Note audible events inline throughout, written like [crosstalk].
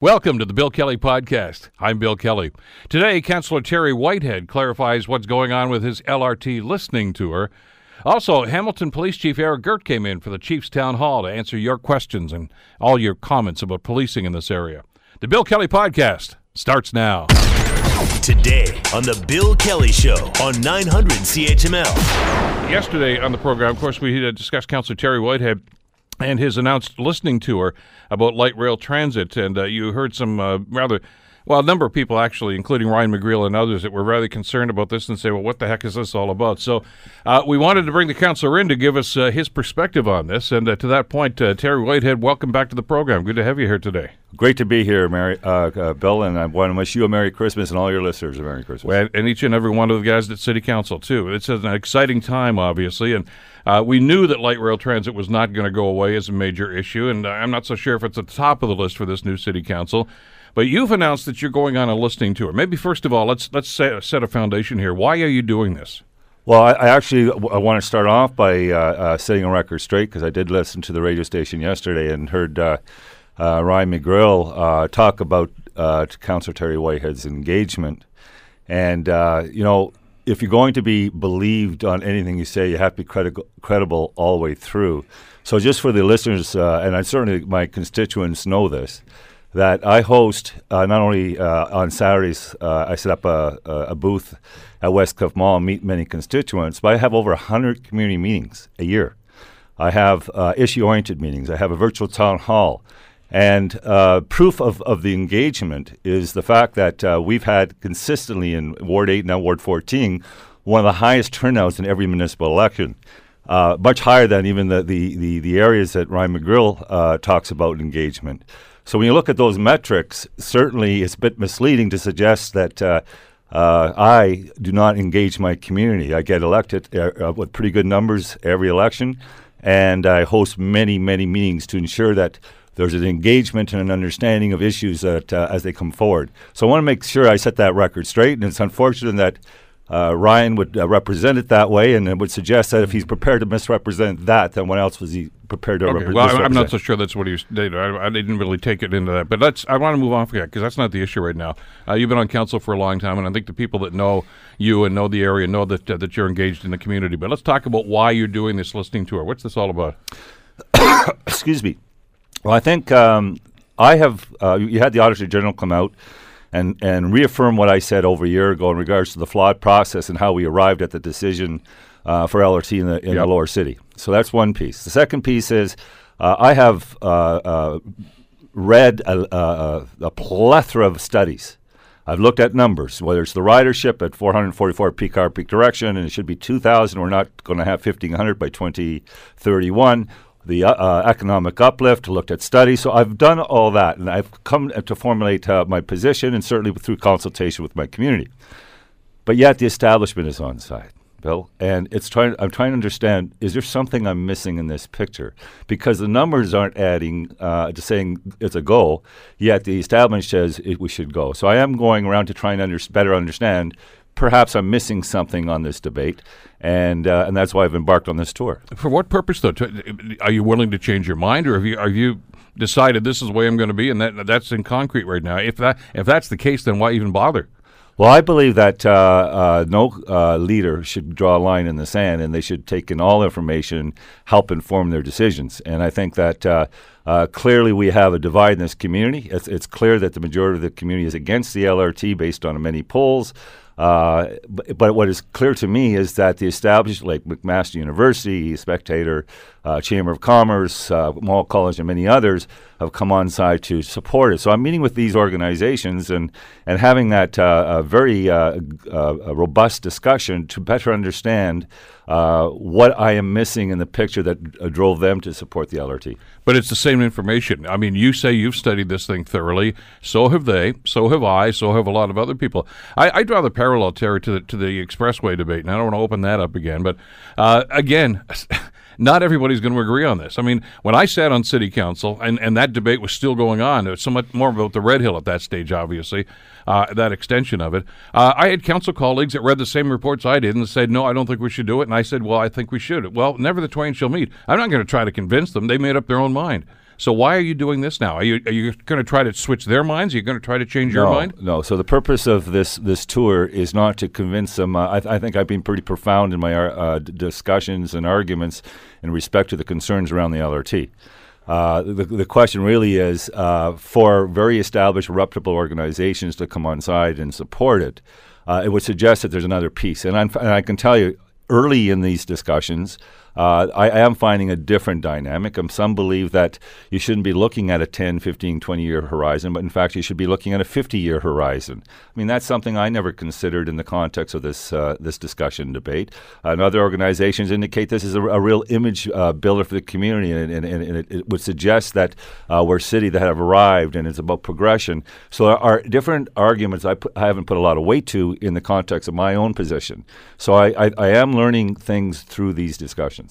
Welcome to the Bill Kelly Podcast. I'm Bill Kelly. Today, Councillor Terry Whitehead clarifies what's going on with his LRT listening tour. Also, Hamilton Police Chief Eric Girt came in for the Chief's Town Hall to answer your questions and all your comments about policing in this area. The Bill Kelly Podcast starts now. Today on The Bill Kelly Show on 900 CHML. Yesterday on the program, of course, we discussed Councillor Terry Whitehead and his announced listening tour about light rail transit. And uh, you heard some uh, rather, well, a number of people actually, including Ryan McGreal and others, that were rather concerned about this and say, well, what the heck is this all about? So uh, we wanted to bring the councillor in to give us uh, his perspective on this. And uh, to that point, uh, Terry Whitehead, welcome back to the program. Good to have you here today. Great to be here, Mary, uh, uh, Bill, and I want to wish you a Merry Christmas and all your listeners a Merry Christmas. Well, and each and every one of the guys at City Council, too. It's an exciting time, obviously, and uh, we knew that light rail transit was not going to go away as a major issue, and I'm not so sure if it's at the top of the list for this new City Council. But you've announced that you're going on a listening tour. Maybe first of all, let's let's set, set a foundation here. Why are you doing this? Well, I, I actually I want to start off by uh, uh, setting a record straight because I did listen to the radio station yesterday and heard uh, uh, Ryan McGreal uh, talk about uh, Councillor Terry Whitehead's engagement. And, uh, you know, if you're going to be believed on anything you say, you have to be credi- credible all the way through. So, just for the listeners, uh, and I certainly my constituents know this, that I host uh, not only uh, on Saturdays, uh, I set up a, a, booth at Westcliffe Mall and meet many constituents, but I have over 100 community meetings a year. I have uh, issue oriented meetings, I have a virtual town hall. And uh, proof of, of the engagement is the fact that uh, we've had consistently in Ward 8, now Ward 14, one of the highest turnouts in every municipal election. Much higher than even the, the, the, the areas that Ryan McGreal talks about engagement. So when you look at those metrics, certainly it's a bit misleading to suggest that uh, uh, I do not engage my community. I get elected with pretty good numbers every election, and I host many, many meetings to ensure that there's an engagement and an understanding of issues that uh, as they come forward. So I want to make sure I set that record straight, and it's unfortunate that uh, Ryan would uh, represent it that way, and it would suggest that if he's prepared to misrepresent that, then what else was he prepared to okay, well? I'm not so sure that's what he did. I, I, didn't really take it into that, but let's. I want to move on from that because that's not the issue right now. Uh, you've been on council for a long time, and I think the people that know you and know the area know that uh, that you're engaged in the community. But let's talk about why you're doing this listening tour. What's this all about? [coughs] Excuse me. Well, I think um, I have. Uh, you had the Auditor General come out and and reaffirm what I said over a year ago in regards to the flawed process and how we arrived at the decision uh, for LRT in the in Yep. the lower city. So that's one piece. The second piece is uh, I have uh, uh, read a, a, a plethora of studies. I've looked at numbers, whether it's the ridership at 444 peak hour peak direction, and it should be 2,000. We're not going to have 1,500 by 2031 the uh, uh, economic uplift, looked at studies. So I've done all that, and I've come to formulate uh, my position, and certainly through consultation with my community. But yet, the establishment is on side, Bill, and it's trying. I'm trying to understand: is there something I'm missing in this picture? Because the numbers aren't adding uh, to saying it's a goal, yet the establishment says it, we should go. So I am going around to try and under- better understand. Perhaps I'm missing something on this debate, and uh, and that's why I've embarked on this tour. For what purpose, though? Are you willing to change your mind, or have you have you decided this is the way I'm going to be, and that that's in concrete right now? If that if that's the case, then why even bother? Well, I believe that uh, uh, no uh, leader should draw a line in the sand, and they should take in all information, help inform their decisions. And I think that uh, uh, clearly we have a divide in this community. It's, it's clear that the majority of the community is against the LRT based on many polls. Uh, but, but what is clear to me is that the established, like McMaster University, Spectator, uh, Chamber of Commerce, uh, Mall College, and many others, have come on side to support it. So I'm meeting with these organizations and and having that uh, very uh, uh, robust discussion to better understand uh, what I am missing in the picture that drove them to support the LRT. But it's the same information. I mean, you say you've studied this thing thoroughly. So have they. So have I. So have a lot of other people. I, I draw the parallel, Terry, to the, to the expressway debate, and I don't want to open that up again. But again, [laughs] not everybody's going to agree on this. I mean, when I sat on city council and, and that debate was still going on, it was so much more about the Red Hill at that stage, obviously, uh, that extension of it. Uh, I had council colleagues that read the same reports I did and said, no, I don't think we should do it. And I said, well, I think we should. Well, never the twain shall meet. I'm not going to try to convince them. They made up their own mind. So why are you doing this now? Are you are you going to try to switch their minds? Are you going to try to change your mind? No. So the purpose of this this tour is not to convince them. Uh, I, th- I, think I've been pretty profound in my uh, discussions and arguments in respect to the concerns around the LRT. Uh, the, the question really is uh, for very established, reputable organizations to come on side and support it. Uh, it would suggest that there's another piece, and, and I can tell you, early in these discussions, uh, I, I, am finding a different dynamic. Um, some believe that you shouldn't be looking at a 10, 15, 20 year horizon, but in fact, you should be looking at a 50 year horizon. I mean, that's something I never considered in the context of this, uh, this discussion debate. And other organizations indicate this is a, a real image uh, builder for the community, and, and, and it, it, would suggest that uh, we're a city that have arrived and it's about progression. So there are different arguments I, put, I haven't put a lot of weight to in the context of my own position. So I, I, I am learning things through these discussions.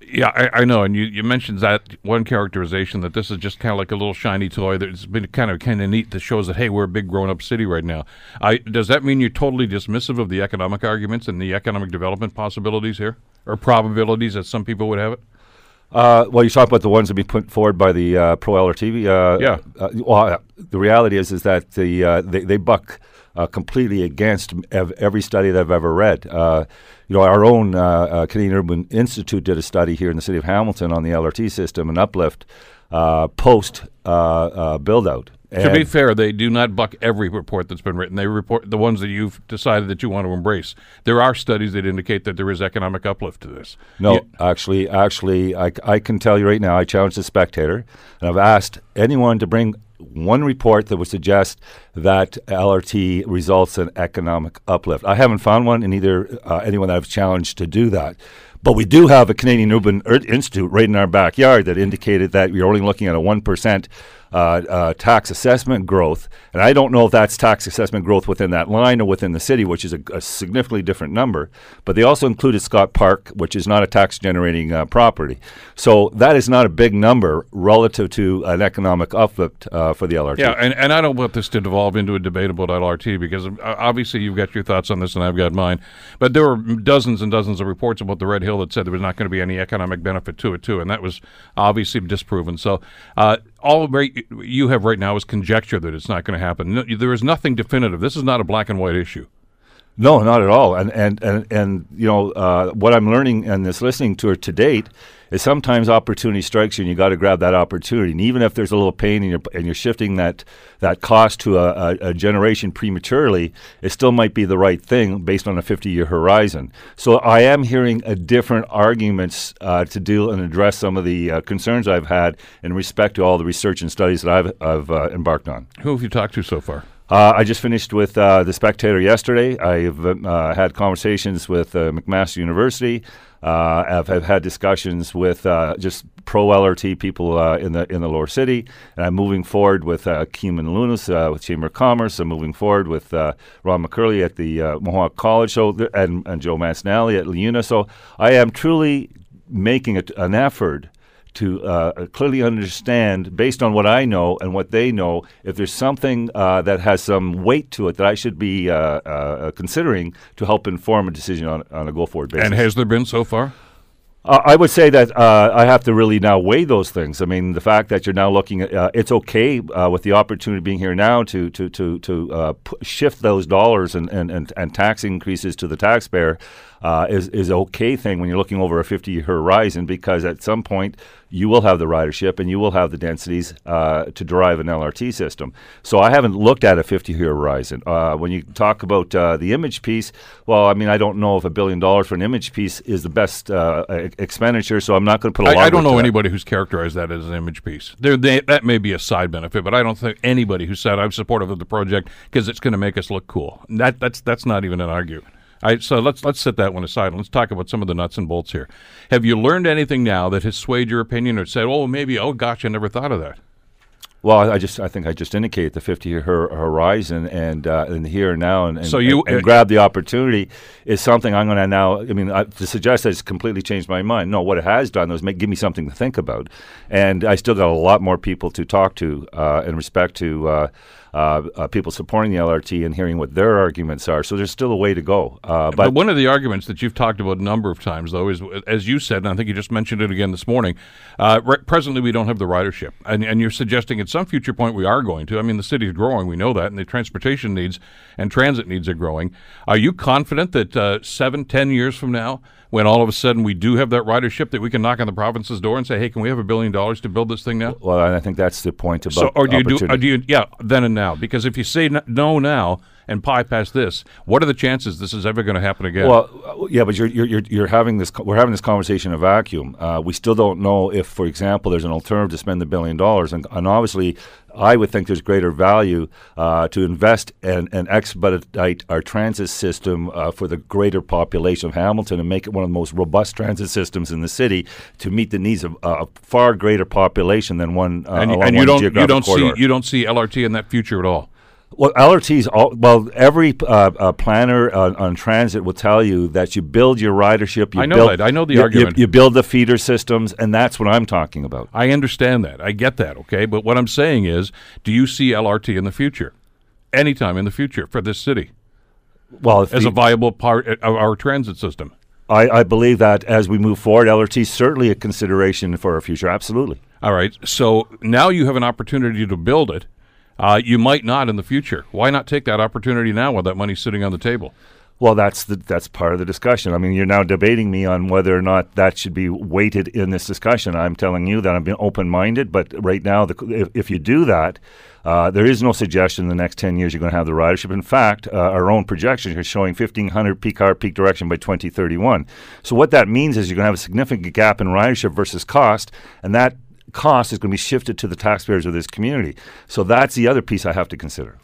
Yeah, I, I, know, and you, you mentioned that one characterization that this is just kind of like a little shiny toy that's been kind of kind of neat that shows that hey, we're a big grown up city right now. I does that mean you're totally dismissive of the economic arguments and the economic development possibilities here or probabilities as some people would have it? Uh, well, you talk about the ones that be put forward by the uh, pro LRT. Uh, yeah. Uh, well, the reality is is that the uh, they, they buck uh, completely against ev- every study that I've ever read. Uh, you know, our own uh, uh, Canadian Urban Institute did a study here in the city of Hamilton on the LRT system and uplift uh, post build out. To be fair, they do not buck every report that's been written. They report the ones that you've decided that you want to embrace. There are studies that indicate that there is economic uplift to this. No, yeah. actually, actually, I, I can tell you right now. I challenged the Spectator, and I've asked anyone to bring one report that would suggest that LRT results in economic uplift. I haven't found one in either uh, anyone that I've challenged to do that. But we do have a Canadian Urban Institute right in our backyard that indicated that we're only looking at a 1% uh, uh, tax assessment growth. And I don't know if that's tax assessment growth within that line or within the city, which is a, a significantly different number. But they also included Scott Park, which is not a tax generating uh, property. So that is not a big number relative to an economic uplift uh, for the LRT. Yeah, and, and I don't want this to devolve into a debate about LRT because uh, obviously you've got your thoughts on this and I've got mine. But there were dozens and dozens of reports about the Red Hill that said there was not going to be any economic benefit to it, too. And that was obviously disproven. So uh, all you have right now is conjecture that it's not going to happen. No, there is nothing definitive. This is not a black and white issue. No, not at all. And and and, and you know uh, what I'm learning and this listening to her to date is sometimes opportunity strikes you and you got to grab that opportunity. And even if there's a little pain and you're, and you're shifting that, that cost to a, a, a generation prematurely, it still might be the right thing based on a 50 year horizon. So I am hearing a different arguments uh, to deal and address some of the uh, concerns I've had in respect to all the research and studies that I've, I've uh, embarked on. Who have you talked to so far? Uh, I just finished with uh, the Spectator yesterday. I've uh, had conversations with uh, McMaster University. Uh, I've, I've, had discussions with uh, just pro LRT people in the in the lower city, and I'm moving forward with uh, Keanin Loomis with Chamber of Commerce. I'm moving forward with Ron McKerlie at the Mohawk College, so th- and, and Joe Mancinelli at LIUNA. So I am truly making a, an effort to uh, clearly understand, based on what I know and what they know, if there's something uh, that has some weight to it that I should be uh, uh considering to help inform a decision on, on a go forward basis. And has there been so far? Uh, I would say that uh, I have to really now weigh those things. I mean, the fact that you're now looking at uh, it's okay uh, with the opportunity being here now to to to to uh, p- shift those dollars and, and, and, and tax increases to the taxpayer uh, is is okay thing when you're looking over a 50 year horizon because at some point you will have the ridership and you will have the densities uh, to drive an LRT system. So I haven't looked at a 50 year horizon. Uh, when you talk about uh, the image piece, well, I mean, I don't know if a billion dollars for an image piece is the best uh, expenditure, so I'm not going to put a lot I, I don't know anybody who's characterized that as an image piece. They, that may be a side benefit, but I don't think anybody who said I'm supportive of the project because it's going to make us look cool. That, that's, that's not even an argument. I, so let's let's set that one aside. Let's talk about some of the nuts and bolts here. Have you learned anything now that has swayed your opinion, or said, "Oh, maybe, oh gosh, I never thought of that"? Well, I- I just I think I just indicated the 50 year hor- horizon and uh, and here and now and, and, So you- and, and grab the opportunity is something I'm going to now. I mean, I, to suggest that it's completely changed my mind. No, what it has done is make give me something to think about, and I still got a lot more people to talk to uh, in respect to. Uh, uh, uh, people supporting the LRT and hearing what their arguments are. So there's still a way to go. Uh, But, but one of the arguments that you've talked about a number of times, though, is as you said, and I think you just mentioned it again this morning. Uh, re- presently, we don't have the ridership, and, and you're suggesting at some future point we are going to. I mean, the city is growing, we know that, and the transportation needs and transit needs are growing. Are you confident that seven, ten years from now, when all of a sudden we do have that ridership, that we can knock on the province's door and say, "Hey, can we have a billion dollars to build this thing now?" well, I think that's the point about So, or do you do? Or do you? Yeah, then and now. Because if you say no now and bypass this, what are the chances this is ever going to happen again? Well, uh, yeah, but you're, you're, you're, you're having this. We're having this conversation in a vacuum. Uh, we still don't know if, for example, there's an alternative to spend the billion dollars, and, and obviously, I would think there's greater value uh, to invest and, and expedite our transit system uh, for the greater population of Hamilton and make it one of the most robust transit systems in the city to meet the needs of uh, a far greater population than one. Uh, and, along and you one don't you don't corridor. see you don't see LRT in that future at all. Well, LRTs, all, well, every uh, uh, planner on, on transit will tell you that you build your ridership. You I know build, that. I know the you- you- argument. You, build the feeder systems, and that's what I'm talking about. I understand that. I get that. Okay, but what I'm saying is, do you see LRT in the future, anytime in the future for this city Well, as the- a viable part of our transit system? I, I believe that as we move forward, LRT is certainly a consideration for our future. Absolutely. All right. So now you have an opportunity to build it. Uh, you might not in the future. Why not take that opportunity now while that money's sitting on the table? Well, that's the that's part of the discussion. I mean, you're now debating me on whether or not that should be weighted in this discussion. I'm telling you that I'm being open-minded, but right now, the, if, if you do that, uh, there is no suggestion in the next 10 years you're going to have the ridership. In fact, uh, our own projections are showing 1,500 peak hour peak direction by 2031. So what that means is you're going to have a significant gap in ridership versus cost, and that cost is going to be shifted to the taxpayers of this community. So that's the other piece I have to consider.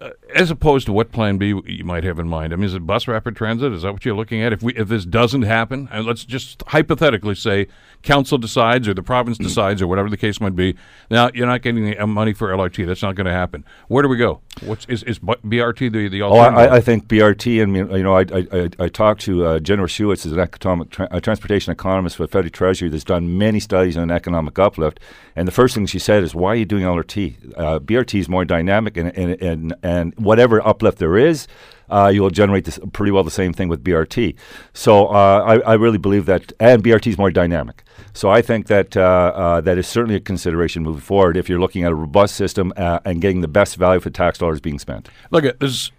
Uh, As opposed to what Plan B you might have in mind. I mean, is it bus rapid transit? Is that what you're looking at? If we if this doesn't happen, and let's just hypothetically say council decides or the province decides or whatever the case might be, now you're not getting the uh, money for LRT. That's not going to happen. Where do we go? What's is, is BRT the the Oh. I, I think BRT, and you know, I I, I, I talked to uh, Jen Rashewitz, is an economic tra- a transportation economist for the Federal Treasury that's done many studies on economic uplift. And the first thing she said is, "Why are you doing LRT? Uh, BRT is more dynamic, and and and, and whatever uplift there is." Uh, you will generate this pretty well the same thing with BRT. So uh, I, I really believe that, and BRT is more dynamic. So I think that uh, uh, that is certainly a consideration moving forward if you're looking at a robust system uh, and getting the best value for tax dollars being spent. Look at this.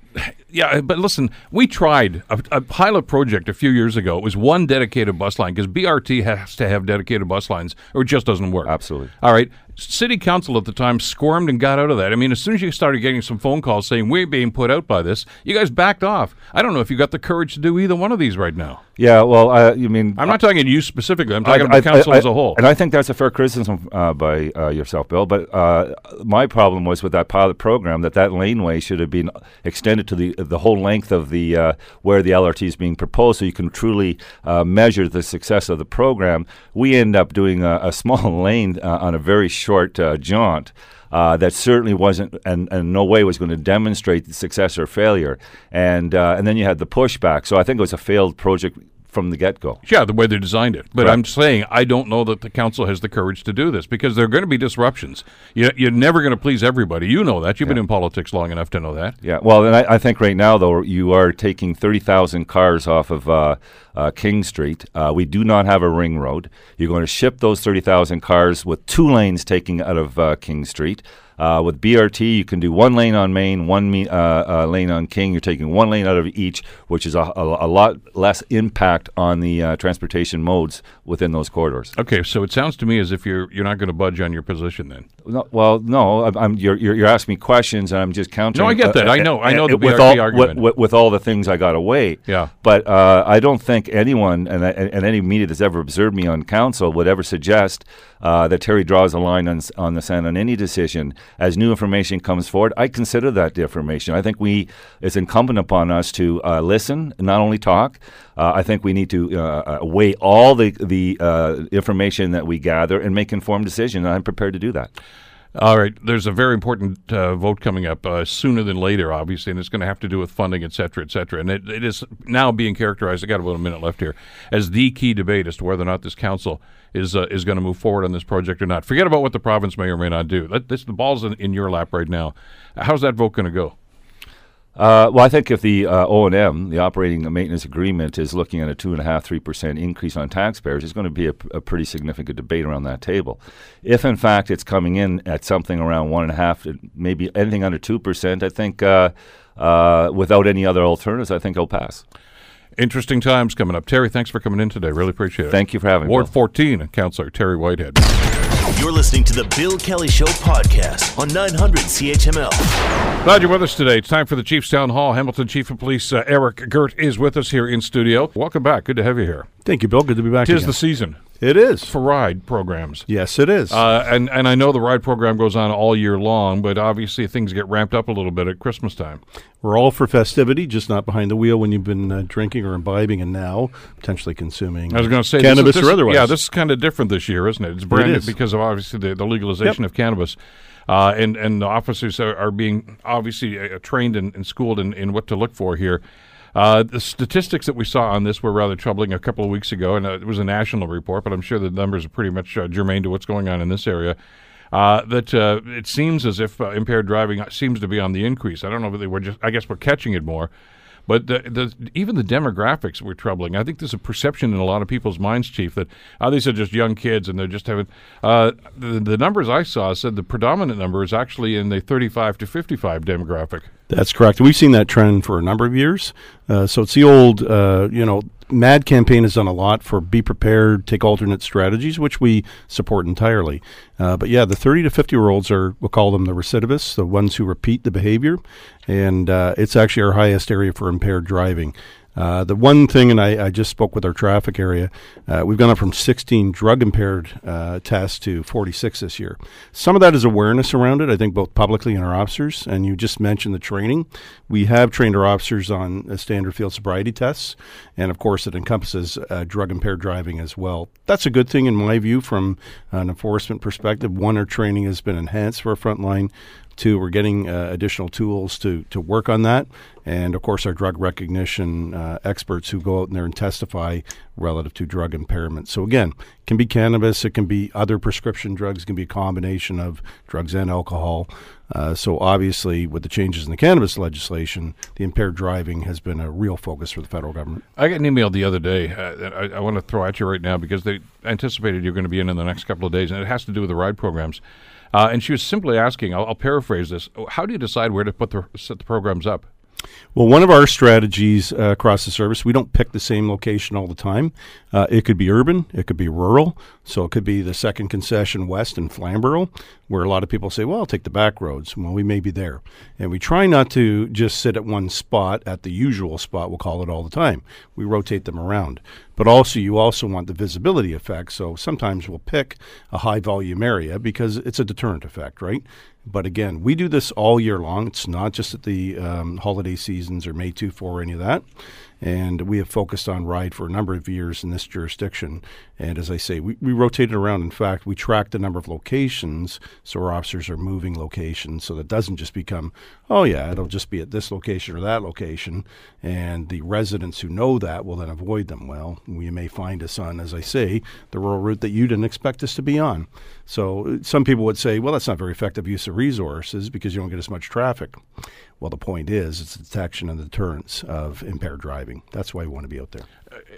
Yeah, but listen, we tried a, a pilot project a few years ago. It was one dedicated bus line because BRT has to have dedicated bus lines, or it just doesn't work. Absolutely. All right. City council at the time squirmed and got out of that. I mean, as soon as you started getting some phone calls saying we're being put out by this, you guys backed off. I don't know if you got the courage to do either one of these right now. Yeah, well, uh, you mean I'm not talking you specifically. I'm talking I- about I- council I- as a whole. And I think that's a fair criticism uh, by uh, yourself, Bill. But uh, my problem was with that pilot program that that laneway should have been extended to the the whole length of the uh, where the LRT is being proposed, so you can truly uh, measure the success of the program. We end up doing a, a [laughs] small lane uh, on a very short uh, jaunt. Uh, that certainly wasn't, and, and no way was going to demonstrate success or failure. And uh, and then you had the pushback. So I think it was a failed project from the get go. Yeah, the way they designed it. But Correct. I'm saying I don't know that the council has the courage to do this because there are going to be disruptions. You, you're never going to please everybody. You know that. You've been in politics long enough to know that. Yeah, well, and I, I think right now though you are taking thirty thousand cars off of uh, uh, King Street. Uh, we do not have a ring road. You're going to ship those thirty thousand cars with two lanes taking out of uh, King Street. Uh, with BRT, you can do one lane on Main, one me, uh, uh, lane on King. You're taking one lane out of each, which is a, a, a lot less impact on the uh, transportation modes within those corridors. Okay, so it sounds to me as if you're you're not going to budge on your position then. No, well, no, I'm, I'm you're, you're you're asking me questions, and I'm just countering. No, I get that. I know- I know the with all, argument. With, with all the things I got away. Yeah. But uh, I don't think anyone, and, and, any media that's ever observed me on council, would ever suggest uh, that Terry draws a line on, on the sand on any decision as new information comes forward. I consider that information. I think we it's incumbent upon us to uh, listen, not only talk. Uh, I think we need to uh, uh, weigh all the the uh, information that we gather and make informed decisions. I'm prepared to do that. All right, there's a very important uh, vote coming up uh, sooner than later, obviously, and it's going to have to do with funding, et cetera, et cetera. And it, it is now being characterized. I got about a minute left here as the key debate as to whether or not this council is uh, is going to move forward on this project or not. Forget about what the province may or may not do. That, this, the ball's in, in your lap right now. How's that vote going to go? Uh, well, I think if the uh, O and M, the operating and maintenance agreement, is looking at a two and a half, three percent increase on taxpayers, it's going to be a, a, pretty significant debate around that table. If in fact it's coming in at something around one and a half, maybe anything under two percent, I think uh, uh, without any other alternatives, I think it'll pass. Interesting times coming up. Terry, thanks for coming in today. Really appreciate it. Thank you for having me. Ward Bill. 14, Councillor Terry Whitehead. You're listening to the Bill Kelly Show podcast on 900 CHML. Glad you're with us today. It's time for the Chiefs Town Hall. Hamilton Chief of Police uh, Eric Girt is with us here in studio. Welcome back. Good to have you here. Thank you, Bill. Good to be back. Tis again. the season. It is for ride programs. Yes, it is. Uh, and and I know the ride program goes on all year long, but obviously things get ramped up a little bit at Christmas time. We're all for festivity, just not behind the wheel when you've been uh, drinking or imbibing, and now potentially consuming. I was going to say cannabis this, this, or otherwise. Yeah, this is kind of different this year, isn't it? It's brand It new because of obviously the, the legalization Yep. of cannabis. Uh, and and the officers are, are being obviously uh, trained and, and schooled in, in what to look for here. Uh, the statistics that we saw on this were rather troubling a couple of weeks ago, and uh, it was a national report, but I'm sure the numbers are pretty much uh, germane to what's going on in this area. Uh, that uh, it seems as if uh, impaired driving seems to be on the increase. I don't know if they were just, I guess we're catching it more. But the, the, even the demographics were troubling. I think there's a perception in a lot of people's minds, Chief, that oh, these are just young kids and they're just having. Uh, the, the numbers I saw said the predominant number is actually in the 35 to 55 demographic. That's correct. We've seen that trend for a number of years. Uh, so it's the old, uh, you know, MAD campaign has done a lot for be prepared, take alternate strategies, which we support entirely. Uh, but yeah, the 30 to 50 year olds are, we'll call them the recidivists, the ones who repeat the behavior. And uh, it's actually our highest area for impaired driving. Uh, the one thing, and I, I just spoke with our traffic area, uh, we've gone up from 16 drug impaired uh, tests to 46 this year. Some of that is awareness around it, I think, both publicly and our officers. And you just mentioned the training. We have trained our officers on uh, standard field sobriety tests, and of course, it encompasses uh, drug impaired driving as well. That's a good thing, in my view, from an enforcement perspective. One, our training has been enhanced for our frontline. We're getting uh, additional tools to, to work on that. And of course, our drug recognition uh, experts who go out in there and testify relative to drug impairment. So, again, it can be cannabis, it can be other prescription drugs, it can be a combination of drugs and alcohol. Uh, so, obviously, with the changes in the cannabis legislation, the impaired driving has been a real focus for the federal government. I got an email the other day. Uh, that I, I want to throw at you right now because they anticipated you're going to be in in the next couple of days, and it has to do with the ride programs. Uh, and she was simply asking, I'll, I'll paraphrase this: How do you decide where to put the set the programs up? Well, one of our strategies uh, across the service, we don't pick the same location all the time. Uh, it could be urban, it could be rural. So it could be the second concession west in Flamborough, where a lot of people say, well, I'll take the back roads. Well, we may be there. And we try not to just sit at one spot, at the usual spot, we'll call it all the time. We rotate them around. But also, you also want the visibility effect. So sometimes we'll pick a high volume area because it's a deterrent effect, right? But again, we do this all year long. It's not just at the um, holiday seasons or May 2 4 or any of that. And we have focused on ride for a number of years in this jurisdiction. And as I say, we, we rotate it around. In fact, we track the number of locations so our officers are moving locations so that doesn't just become, oh, yeah, it'll just be at this location or that location. And the residents who know that will then avoid them. Well, we may find us on, as I say, the rural route that you didn't expect us to be on. So uh, some people would say, well, that's not very effective use of resources because you don't get as much traffic. Well, the point is, it's the detection and deterrence of impaired driving. That's why we want to be out there.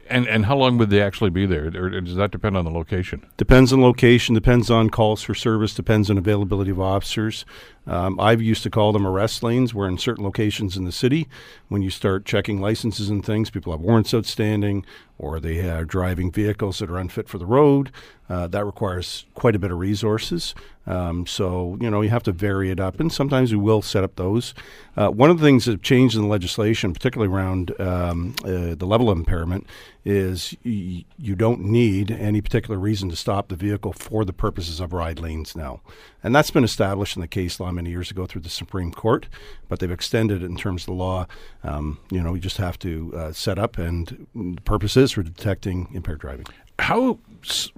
And and how long would they actually be there? Or does that depend on the location? Depends on location, depends on calls for service, depends on availability of officers. Um, I've used to call them arrest lanes, where in certain locations in the city, when you start checking licenses and things, people have warrants outstanding or they are driving vehicles that are unfit for the road. Uh, that requires quite a bit of resources. Um, so, you know, you have to vary it up, and sometimes we will set up those. Uh, one of the things that have changed in the legislation, particularly around um, uh, the level of impairment, is y- you don't need any particular reason to stop the vehicle for the purposes of ride lanes now. And that's been established in the case law many years ago through the Supreme Court, but they've extended it in terms of the law. Um, you know, you just have to uh, set up, and the purpose is for detecting impaired driving. How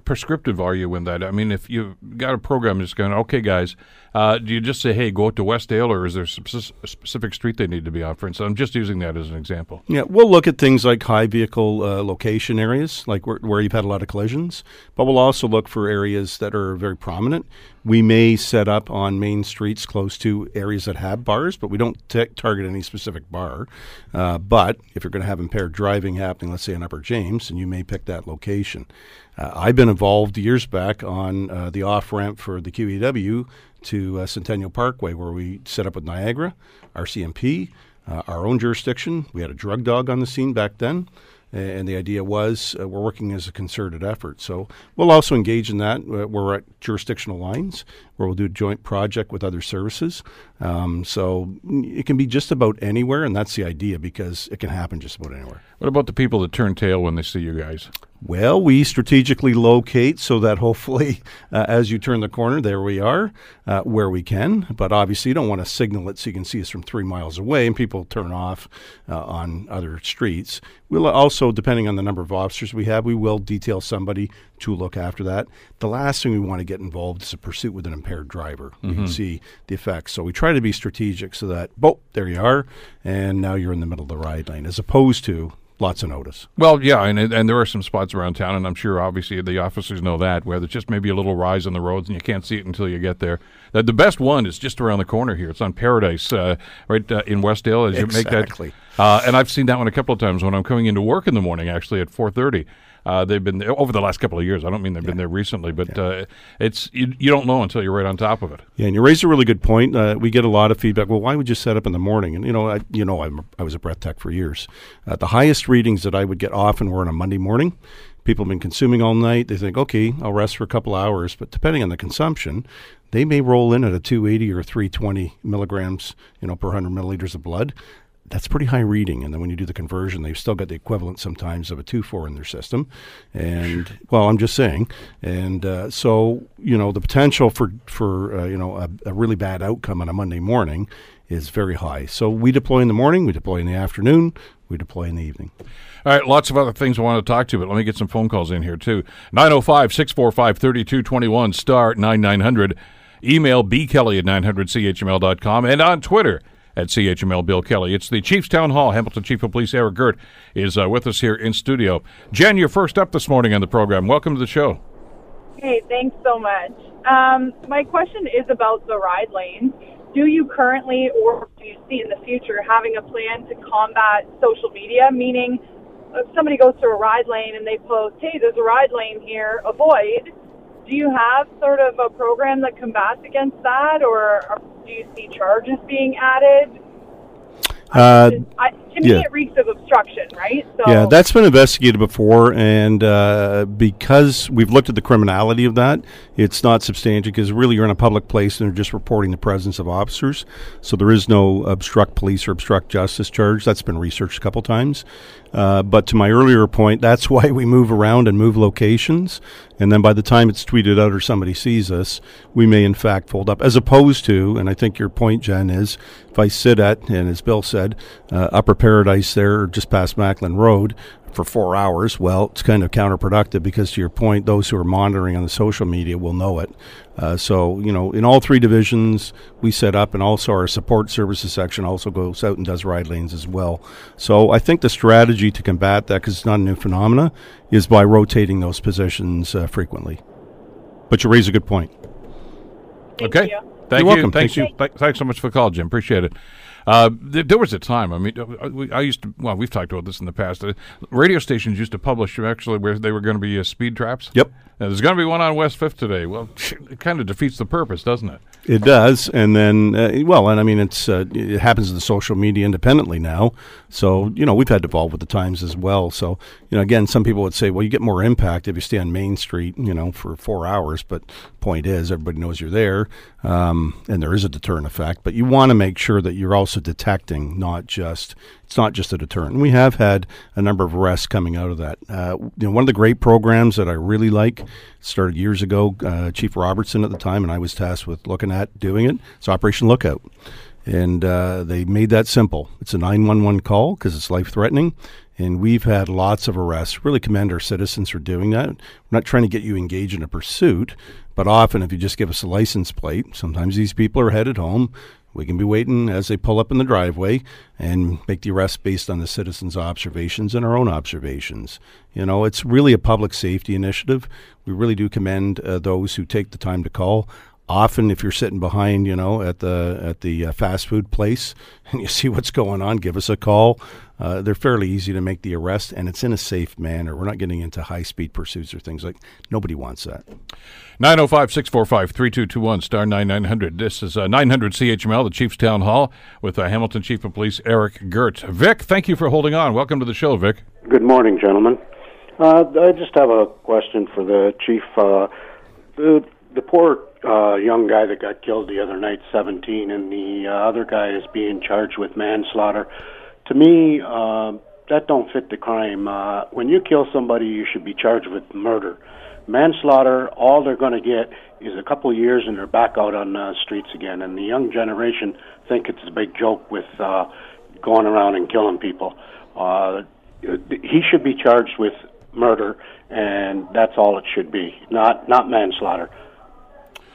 prescriptive are you in that? I mean, if you've got a program that's going, okay, guys, uh, do you just say, hey, go to Westdale, or is there a specific street they need to be on? For instance, I'm just using that as an example. Yeah, we'll look at things like high vehicle uh, location areas, like where, where you've had a lot of collisions, but we'll also look for areas that are very prominent. We may set up on main streets close to areas that have bars, but we don't ta target any specific bar. Uh, but if you're going to have impaired driving happening, let's say in Upper James, and you may pick that location. Uh, I've been involved years back on uh, the off ramp for the QEW to uh, Centennial Parkway, where we set up with Niagara, RCMP, uh, our own jurisdiction. We had a drug dog on the scene back then. And the idea was uh, we're working as a concerted effort. So we'll also engage in that. Uh, we're at jurisdictional lines where we'll do a joint project with other services. Um, so it can be just about anywhere, and that's the idea because it can happen just about anywhere. What about the people that turn tail when they see you guys? Well, we strategically locate so that [laughs] hopefully, uh, as you turn the corner, there we are, uh, where we can. But obviously, you don't want to signal it so you can see us from three miles away and people turn off uh, on other streets. We'll also, depending on the number of officers we have, we will detail somebody to look after that. The last thing we want to get involved is a pursuit with an impaired driver. You can see the effects. So we try to be strategic so that, boom, there you are, and now you're in the middle of the ride lane, as opposed to lots of notice. Well, yeah, and and there are some spots around town, and I'm sure obviously the officers know that where there's just maybe a little rise on the roads, and you can't see it until you get there. The, the best one is just around the corner here. It's on Paradise, uh, right uh, in Westdale. As you make that, uh, and I've seen that one a couple of times when I'm coming into work in the morning. Actually, at 4:30. Uh, they've been there over the last couple of years. I don't mean they've been there recently, but uh, it's you, you don't know until you're right on top of it. Yeah, and you raise a really good point. Uh, we get a lot of feedback. Well, why would you set up in the morning? And you know, I, you know, I'm, I was a breath tech for years. Uh, the highest readings that I would get often were on a Monday morning. People have been consuming all night. They think, okay, I'll rest for a couple hours. But depending on the consumption, they may roll in at a 280 or 320 milligrams, you know, per 100 milliliters of blood. That's pretty high reading. And then when you do the conversion, they've still got the equivalent sometimes of a 2-4 in their system. And, well, I'm just saying. And uh, so, you know, the potential for, for uh, you know, a, a really bad outcome on a Monday morning is very high. So we deploy in the morning, we deploy in the afternoon, we deploy in the evening. All right, lots of other things I want to talk to, but let me get some phone calls in here too. 905 645 3221 star 9900. Email bkelly at 900chml.com and on Twitter at CHML Bill Kelly. It's the Chiefs Town Hall. Hamilton Chief of Police Eric Girt is uh, with us here in studio. Jen, you're first up this morning on the program. Welcome to the show. Hey, thanks so much. Um, my question is about the ride lanes. Do you currently, or do you see in the future, having a plan to combat social media? Meaning, if somebody goes through a ride lane and they post, "Hey, there's a ride lane here, avoid." Do you have sort of a program that combats against that, or do you see charges being added? Uh, I, to me, yeah. it reeks of obstruction, right? So Yeah, that's been investigated before, and uh, because we've looked at the criminality of that, it's not substantial because really you're in a public place and they're just reporting the presence of officers. So there is no obstruct police or obstruct justice charge. That's been researched a couple times. Uh, but to my earlier point, that's [laughs] why we move around and move locations. And then by the time it's tweeted out or somebody sees us, we may in fact fold up. As opposed to, and I think your point, Jen, is if I sit at, and as Bill said, uh, Upper Paradise there, just past Macklin Road, for four hours, well, it's kind of counterproductive because, to your point, those who are monitoring on the social media will know it. Uh, so, you know, in all three divisions, we set up, and also our support services section also goes out and does ride lanes as well. So, I think the strategy to combat that, because it's not a new phenomena, is by rotating those positions uh, frequently. But you raise a good point. Thank okay. you. Thank You're you. welcome. Thanks, Thank you. Th- thanks so much for the call, Jim. Appreciate it. Uh, there, there was a time. I mean, uh, I used to. Well, we've talked about this in the past. Uh, radio stations used to publish actually where they were going to be uh, speed traps. Yep. Now, there's going to be one on West Fifth today. Well, [laughs] it kind of defeats the purpose, doesn't it? It does, and then uh, well, and I mean it's uh, it happens to the social media independently now. So you know we've had to evolve with the times as well. So you know again, some people would say, well, you get more impact if you stay on Main Street, you know, for four hours. But point is, everybody knows you're there, um, and there is a deterrent effect. But you want to make sure that you're also detecting, not just it's not just a deterrent. And we have had a number of arrests coming out of that. Uh, you know, one of the great programs that I really like started years ago. Uh, Chief Robertson at the time, and I was tasked with looking at doing it. It's Operation Lookout. And uh, they made that simple. It's a 911 call because it's life threatening. And we've had lots of arrests. Really commend our citizens for doing that. We're not trying to get you engaged in a pursuit, but often if you just give us a license plate, sometimes these people are headed home. We can be waiting as they pull up in the driveway and make the arrest based on the citizens' observations and our own observations. You know, it's really a public safety initiative. We really do commend uh, those who take the time to call often if you're sitting behind you know at the at the uh, fast food place [laughs] and you see what's going on give us a call uh, they're fairly easy to make the arrest and it's in a safe manner we're not getting into high speed pursuits or things like nobody wants that 905-645-3221 star 9900 this is uh, 900 chml the chief's town hall with uh, hamilton chief of police eric girt vic thank you for holding on welcome to the show vic Good morning, gentlemen. Uh, I just have a question for the chief. Uh, the the poor uh, young guy that got killed the other night, 17, and the uh, other guy is being charged with manslaughter. To me, uh, that don't fit the crime. Uh, when you kill somebody, you should be charged with murder. Manslaughter, all they're going to get is a couple of years, and they're back out on the streets again. And the young generation think it's a big joke with uh, going around and killing people. Uh, he should be charged with murder, and that's all it should be, not not manslaughter.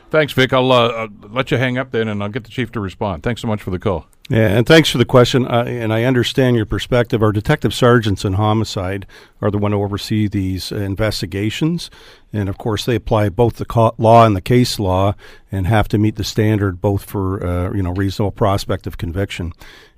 thanks vic i'll uh, uh, let you hang up then and i'll get the chief to respond thanks so much for the call Yeah, and thanks for the question. Uh, and I understand your perspective. Our detective sergeants in homicide are the one who oversee these investigations, and of course they apply both the co- law and the case law, and have to meet the standard both for uh, you know reasonable prospect of conviction.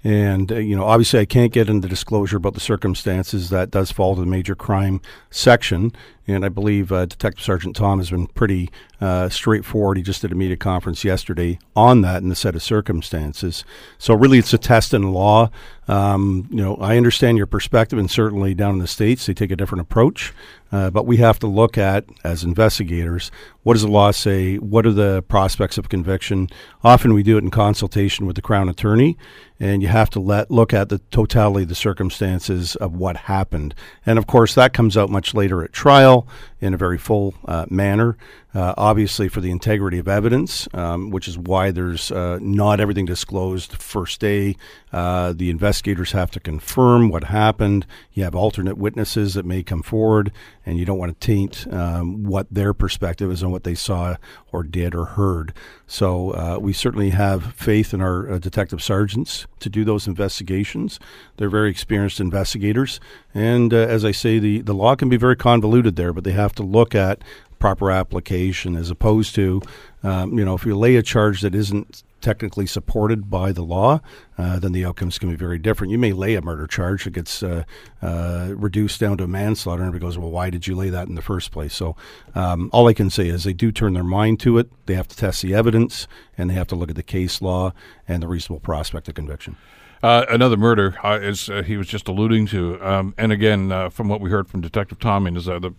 And uh, you know, obviously, I can't get into disclosure about the circumstances. That does fall to the major crime section. And I believe uh, Detective Sergeant Thom has been pretty uh, straightforward. He just did a media conference yesterday on that in the set of circumstances. So really, it's a test in law. Um, you know, I understand your perspective, and certainly down in the states, they take a different approach. Uh, but we have to look at, as investigators, what does the law say? What are the prospects of conviction? Often we do it in consultation with the Crown Attorney, and you have to let look at the totality of the circumstances of what happened. And of course, that comes out much later at trial in a very full uh, manner. Uh, obviously, for the integrity of evidence, um, which is why there's uh, not everything disclosed first day. Uh, the investigators have to confirm what happened. You have alternate witnesses that may come forward, and you don't want to taint um, what their perspective is on what they saw or did or heard. So uh, we certainly have faith in our uh, detective sergeants to do those investigations. They're very experienced investigators, and uh, as I say, the the law can be very convoluted there, but they have to look at proper application as opposed to, um, you know, if you lay a charge that isn't technically supported by the law, uh, then the outcomes can be very different. You may lay a murder charge that gets uh, uh, reduced down to manslaughter, and everybody goes, "Well, why did you lay that in the first place?" So, um, all I can say is they do turn their mind to it. They have to test the evidence, and they have to look at the case law and the reasonable prospect of conviction. Uh, another murder, uh, as uh, he was just alluding to, um, and again, uh, from what we heard from Detective Tommy, is uh, the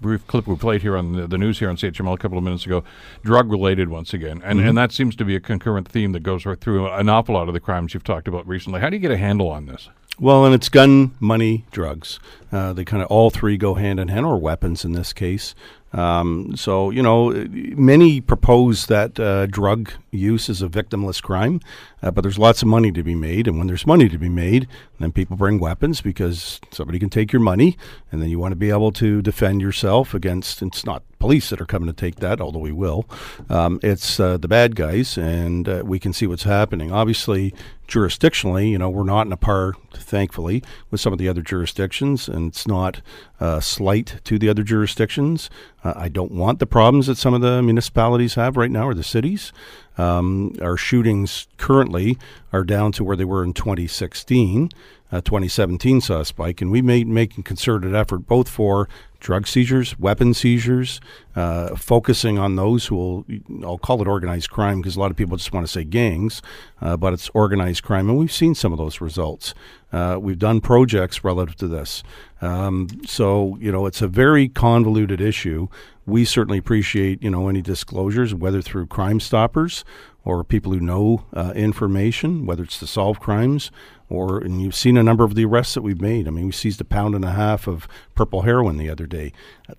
brief clip we played here on the, the news here on CHML a couple of minutes ago, drug related once again, and and that seems to be a concurrent theme that goes right through an awful lot of the crimes you've talked about recently. How do you get a handle on this? Well, and it's gun, money, drugs. Uh, they kind of all three go hand in hand, or weapons in this case. Um, so, you know, many propose that uh, drug use is a victimless crime, uh, but there's lots of money to be made. And when there's money to be made, then people bring weapons because somebody can take your money, and then you want to be able to defend yourself against, it's not police that are coming to take that, although we will. Um, it's uh, the bad guys, and uh, we can see what's happening. Obviously, jurisdictionally, you know, we're not in a par, thankfully, with some of the other jurisdictions, and it's not uh, slight to the other jurisdictions. Uh, I don't want the problems that some of the municipalities have right now or the cities. Um, our shootings currently are down to where they were in 2016. Uh, 2017 saw a spike, and we made making concerted effort both for drug seizures, weapon seizures, uh, focusing on those who will, I'll call it organized crime because a lot of people just want to say gangs, uh, but it's organized crime, and we've seen some of those results. Uh, we've done projects relative to this. Um, so, you know, it's a very convoluted issue. We certainly appreciate, you know, any disclosures, whether through Crime Stoppers or people who know uh, information, whether it's to solve crimes or and you've seen a number of the arrests that we've made. I mean, we seized a pound and a half of purple heroin the other day.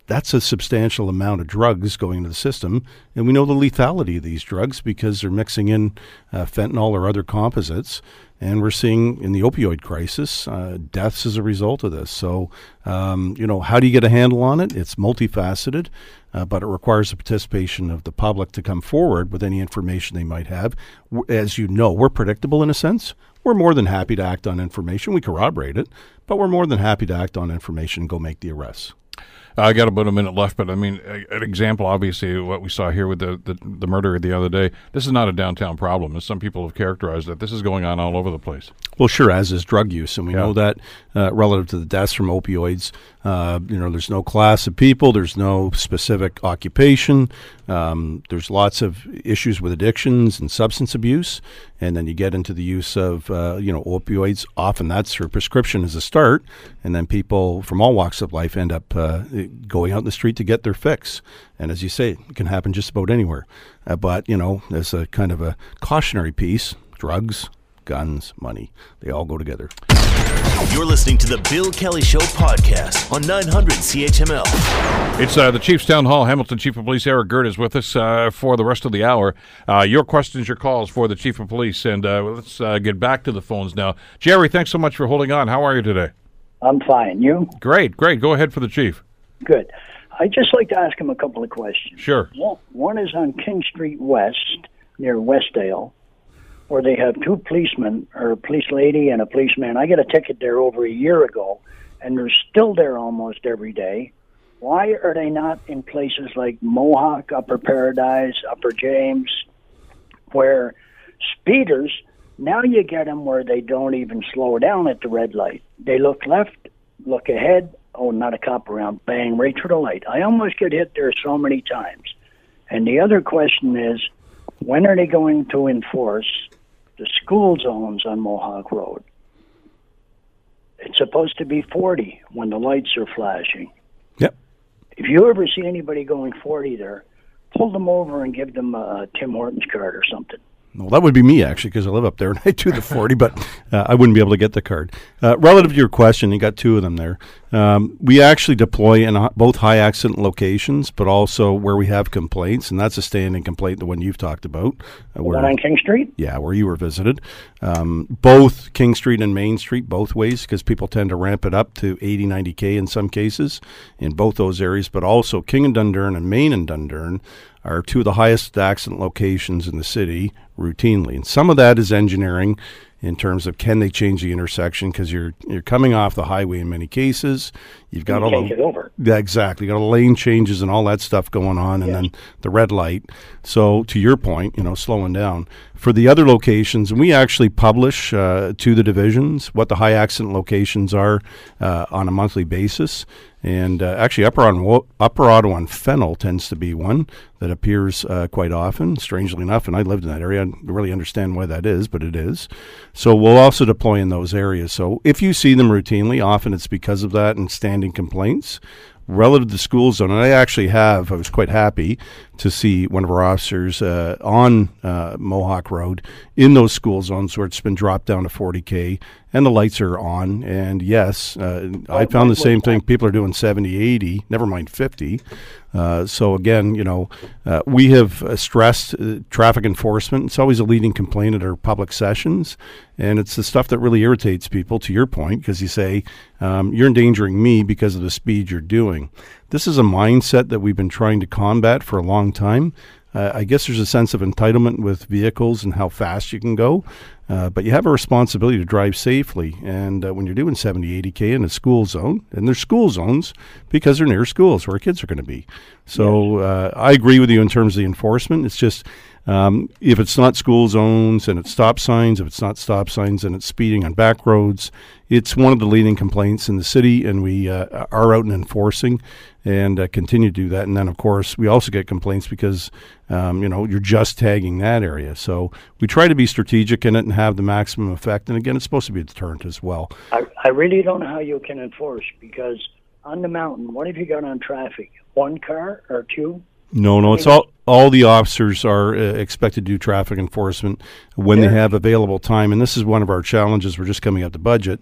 That's a substantial amount of drugs going into the system, and we know the lethality of these drugs because they're mixing in uh, fentanyl or other composites. And we're seeing in the opioid crisis uh, deaths as a result of this. So, um, you know, how do you get a handle on it? It's multifaceted, uh, but it requires the participation of the public to come forward with any information they might have. As you know, we're predictable in a sense. We're more than happy to act on information. We corroborate it, but we're more than happy to act on information and go make the arrests. I got about a minute left, but I mean, a, an example, obviously, what we saw here with the, the, the murder the other day. This is not a downtown problem, as some people have characterized it. This is going on all over the place. Well, sure, as is drug use, and we yeah. know that uh, relative to the deaths from opioids, uh, you know, there's no class of people, there's no specific occupation, um, there's lots of issues with addictions and substance abuse, and then you get into the use of, uh, you know, opioids. Often that's through prescription as a start, and then people from all walks of life end up uh, going out in the street to get their fix. And as you say, it can happen just about anywhere. Uh, but you know, as a kind of a cautionary piece: drugs, guns, money. They all go together. You're listening to the Bill Kelly Show podcast on 900 CHML. It's uh, the Chiefs Town Hall. Hamilton Chief of Police Eric Girt is with us uh, for the rest of the hour. Uh, your questions, your calls for the Chief of Police. And uh, let's uh, get back to the phones now. Jerry, thanks so much for holding on. How are you today? I'm fine. You? Great, great. Go ahead for the Chief. Good. I'd just like to ask him a couple of questions. Sure. One is on King Street West near Westdale where they have two policemen or a police lady and a policeman. I got a ticket there over a year ago, and they're still there almost every day. Why are they not in places like Mohawk, Upper Paradise, Upper James, where speeders now you get them where they don't even slow down at the red light. They look left, look ahead. Oh, not a cop around. Bang, right through the light. I almost get hit there so many times. And the other question is, when are they going to enforce the school zones on Mohawk Road. It's supposed to be 40 when the lights are flashing. Yep. If you ever see anybody going 40 there, pull them over and give them a Tim Hortons card or something. Well, that would be me actually, because I live up there and [laughs] I do the forty, but uh, I wouldn't be able to get the card. Uh, relative to your question, you got two of them there. Um, we actually deploy in both high accident locations, but also where we have complaints, and that's a standing complaint, the one you've talked about. Uh, where, on King Street? Yeah, where you were visited. Um, both King Street and Main Street, both ways, because people tend to ramp it up to 80, 90K in some cases in both those areas, but also King and Dundurn and Main and Dundurn are two of the highest accident locations in the city routinely. And some of that is engineering in terms of can they change the intersection because you're you're coming off the highway in many cases. You've got you all the over. Yeah, exactly. You got lane changes and all that stuff going on, and then the red light. So to your point, you know, slowing down for the other locations, and we actually publish uh, to the divisions what the high accident locations are uh, on a monthly basis. And uh, actually, Upper Ottawa, Upper Ottawa and Fennell tends to be one that appears uh, quite often, strangely enough. And I lived in that area. I really understand why that is, but it is. So we'll also deploy in those areas. So if you see them routinely, often it's because of that and standing complaints relative to school zone. And I actually have, I was quite happy to see one of our officers uh, on uh, Mohawk Road in those school zones where it's been dropped down to 40K and the lights are on. And yes, uh, I found the same thing. People are doing 70, 80, never mind 50. Uh, so again, you know, uh, we have uh, stressed uh, traffic enforcement. It's always a leading complaint at our public sessions, and it's the stuff that really irritates people. To your point, because you say um, you're endangering me because of the speed you're doing. This is a mindset that we've been trying to combat for a long time. Uh, I guess there's a sense of entitlement with vehicles and how fast you can go, uh, but you have a responsibility to drive safely. And uh, when you're doing 70, 80K in a school zone, and there's school zones because they're near schools where kids are going to be. So uh, I agree with you in terms of the enforcement. It's just um, if it's not school zones and it's stop signs, if it's not stop signs and it's speeding on back roads, it's one of the leading complaints in the city, and we uh, are out and enforcing and uh, continue to do that. And then, of course, we also get complaints because um, you know you're just tagging that area. So we try to be strategic in it and have the maximum effect. And again, it's supposed to be a deterrent as well. I, I really don't know how you can enforce because on the mountain, what have you got on traffic? One car or two? No, no, it's all all the officers are uh, expected to do traffic enforcement when they have available time, and this is one of our challenges. We're just coming up to budget.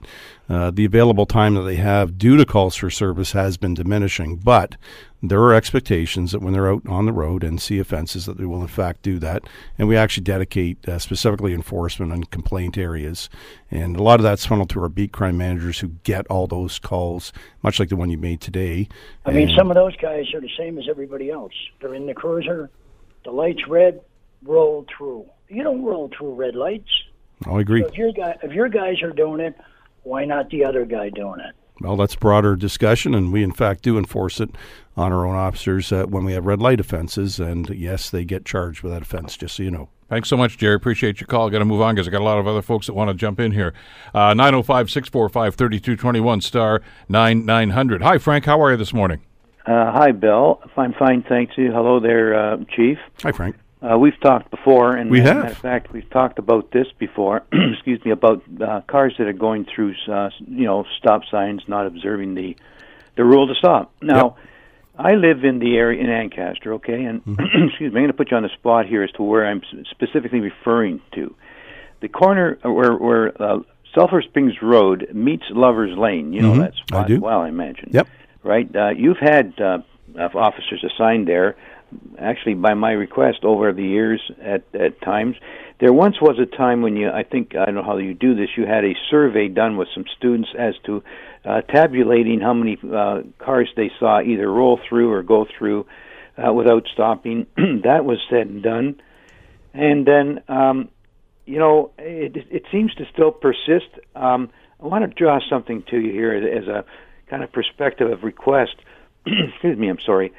Uh, the available time that they have due to calls for service has been diminishing, but there are expectations that when they're out on the road and see offenses that they will in fact do that and we actually dedicate uh, specifically enforcement on complaint areas and a lot of that's funneled through our beat crime managers who get all those calls much like the one you made today I mean, And- some of those guys are the same as everybody else. They're in the cruiser, the lights red, roll through. You don't roll through red lights. I agree So if your guy, if your guys are doing it, why not the other guy doing it? Well, that's broader discussion, and we in fact do enforce it on our own officers uh, when we have red light offenses. And yes, they get charged with that offense. Just so you know. Thanks so much, Jerry. Appreciate your call. Got to move on because I got a lot of other folks that want to jump in here. Uh, 905 645 3221 star 9900. Hi, Frank. How are you this morning? Uh, hi, Bill. I'm fine, thank you. Hello there, uh, Chief. Hi, Frank. Uh, we've talked before, and we have. matter of fact, we've talked about this before. [clears throat] excuse me, about uh, cars that are going through, uh, you know, stop signs, not observing the the rule to stop. Now, I live in the area in Ancaster, okay, and Mm-hmm. [clears throat] excuse me, I'm going to put you on the spot here as to where I'm specifically referring to. The corner where where uh, Sulphur Springs Road meets Lovers Lane. You know Mhm. that I do. well, I imagine Yep. right? Uh, you've had uh, uh, officers assigned there, actually by my request over the years at, at times. There once was a time when you, I think, I don't know how you do this, you had a survey done with some students as to uh, tabulating how many uh, cars they saw either roll through or go through uh, without stopping. [clears throat] that was said and done. And then, um, you know, it, it seems to still persist. Um, I want to draw something to you here as a kind of perspective of request. [clears throat] Excuse me, I'm sorry.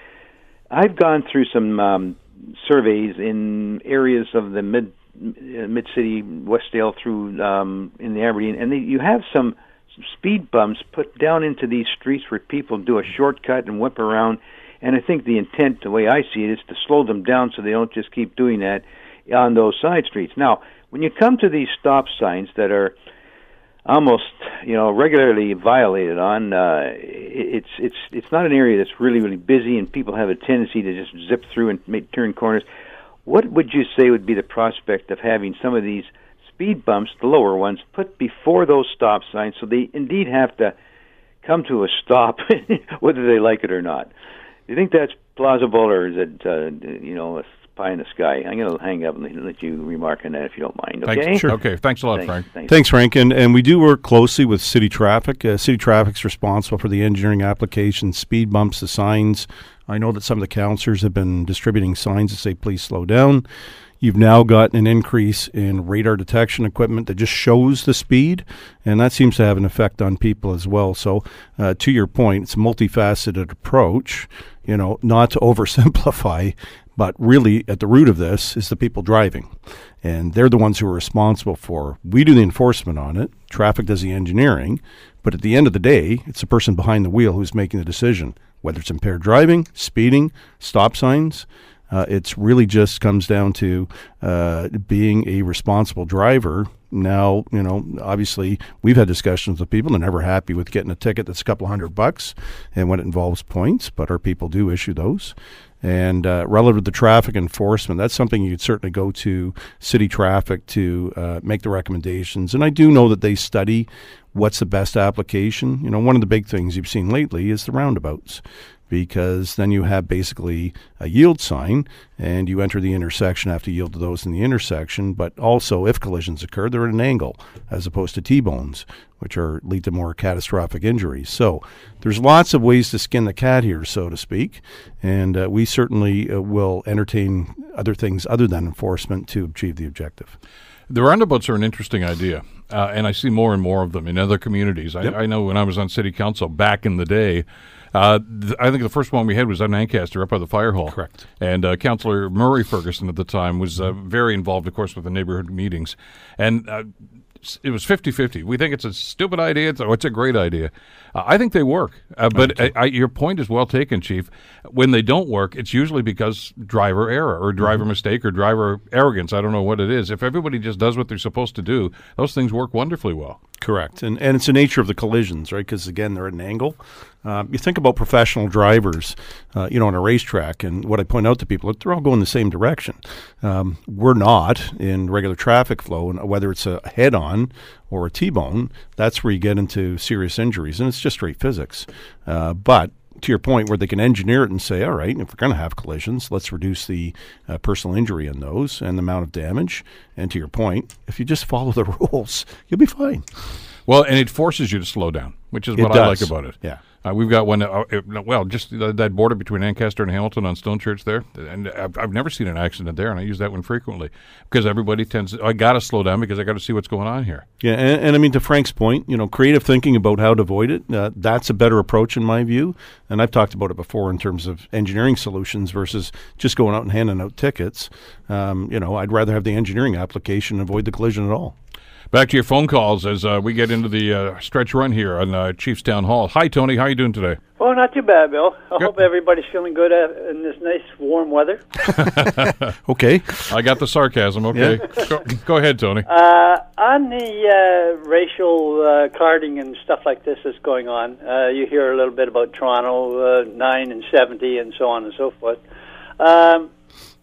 I've gone through some um, surveys in areas of the mid mid city, Westdale through um, in the Aberdeen, and they, you have some, some speed bumps put down into these streets where people do a shortcut and whip around. And I think the intent, the way I see it, is to slow them down so they don't just keep doing that on those side streets. Now, when you come to these stop signs that are almost you know regularly violated on uh it's it's it's not an area that's really really busy and people have a tendency to just zip through and make turn corners. What would you say would be the prospect of having some of these speed bumps the lower ones put before those stop signs so they indeed have to come to a stop [laughs] whether they like it or not? Do you think that's plausible or is it uh, you know a pie in the sky i'm going to hang up and let you remark on that if you don't mind okay Thanks. Okay. Thanks a lot, Thanks. Frank. Thanks. Thanks, Frank. And, and we do work closely with City Traffic. Uh, City Traffic's responsible for the engineering applications, speed bumps, the signs. I know that some of the councillors have been distributing signs that say, please slow down. You've now got an increase in radar detection equipment that just shows the speed, and that seems to have an effect on people as well. So, uh, to your point, it's a multifaceted approach, you know, not to [laughs] oversimplify, but really at the root of this is the people driving. And they're the ones who are responsible for. We do the enforcement on it, traffic does the engineering, but at the end of the day, it's the person behind the wheel who's making the decision, whether it's impaired driving, speeding, stop signs. Uh, it's really just comes down to uh, being a responsible driver. Now, you know, obviously, we've had discussions with people. They're never happy with getting a ticket that's a couple hundred bucks, and when it involves points, but our people do issue those. And uh, relative to traffic enforcement, that's something you'd certainly go to city traffic to uh, make the recommendations. And I do know that they study what's the best application. You know, one of the big things you've seen lately is the roundabouts because then you have basically a yield sign and you enter the intersection, have to yield to those in the intersection. But also, if collisions occur, they're at an angle as opposed to T bones, which are lead to more catastrophic injuries. So there's lots of ways to skin the cat here, so to speak. And uh, we certainly uh, will entertain other things other than enforcement to achieve the objective. The roundabouts are an interesting idea, uh, and I see more and more of them in other communities. I, Yep. I know when I was on city council back in the day, uh, th- I think the first one we had was on Ancaster up by the fire hall. Correct. And uh, Councillor Murray Ferguson at the time was uh, very involved, of course, with the neighborhood meetings. And uh, it was 50 50. We think it's a stupid idea, it's, oh, it's a great idea. Uh, I think they work. Uh, but I, I, your point is well taken, Chief. When they don't work, it's usually because driver error or driver mistake or driver arrogance. I don't know what it is. If everybody just does what they're supposed to do, those things work wonderfully well. Correct, and and it's the nature of the collisions, right? Because again, they're at an angle. Um, you think about professional drivers, uh, you know, on a racetrack, and what I point out to people, they're all going the same direction. Um, we're not in regular traffic flow, and whether it's a head-on or a T-bone, that's where you get into serious injuries, and it's just straight physics. Uh, but to your point, where they can engineer it and say, all right, if we're going to have collisions, let's reduce the uh, personal injury in those and the amount of damage. And to your point, if you just follow the [laughs] rules, you'll be fine. Well, and it forces you to slow down, which is It what I like about it. Yeah. Uh, we've got one. Uh, uh, well, just th- that border between Ancaster and Hamilton on Stone Church there, and I've, I've never seen an accident there, and I use that one frequently because everybody tends. To, I got to slow down because I got to see what's going on here. Yeah, and, and I mean to Frank's point, you know, creative thinking about how to avoid it. Uh, that's a better approach in my view. And I've talked about it before in terms of engineering solutions versus just going out and handing out tickets. Um, you know, I'd rather have the engineering application and avoid the collision at all. Back to your phone calls as uh, we get into the uh, stretch run here on uh, Chiefs Town Hall. Hi, Tony. How are you doing today? Well, not too bad, Bill. I Good. hope everybody's feeling good uh, in this nice warm weather. [laughs] [laughs] Okay. I got the sarcasm. Okay, go, go ahead, Tony. Uh, on the uh, racial uh, carding and stuff like this that's going on, uh, you hear a little bit about Toronto, uh, 9 and 70, and so on and so forth. Um,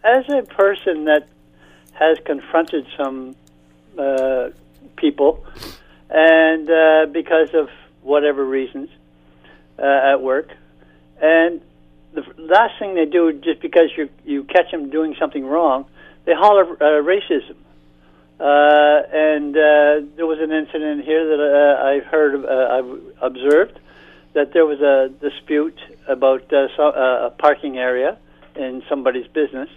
as a person that has confronted some uh, people, and uh, because of whatever reasons uh, at work, and the last thing they do, just because you you catch them doing something wrong, they holler uh, racism. Uh, and uh, there was an incident here that uh, I heard, uh, I've observed, that there was a dispute about uh, so, uh, a parking area in somebody's business,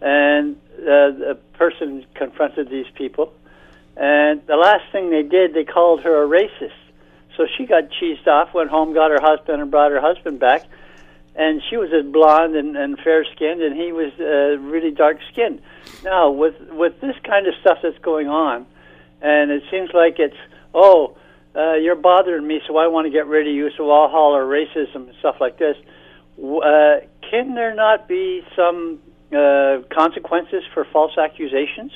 and uh, the person confronted these people, and the last thing they did, they called her a racist. So she got cheesed off, went home, got her husband, and brought her husband back. And she was as blonde and, and fair skinned, and he was uh, really dark skinned. Now, with with this kind of stuff that's going on, and it seems like it's oh, uh, you're bothering me, so I want to get rid of you, so I'll holler racism and stuff like this. Uh, can there not be some uh, consequences for false accusations?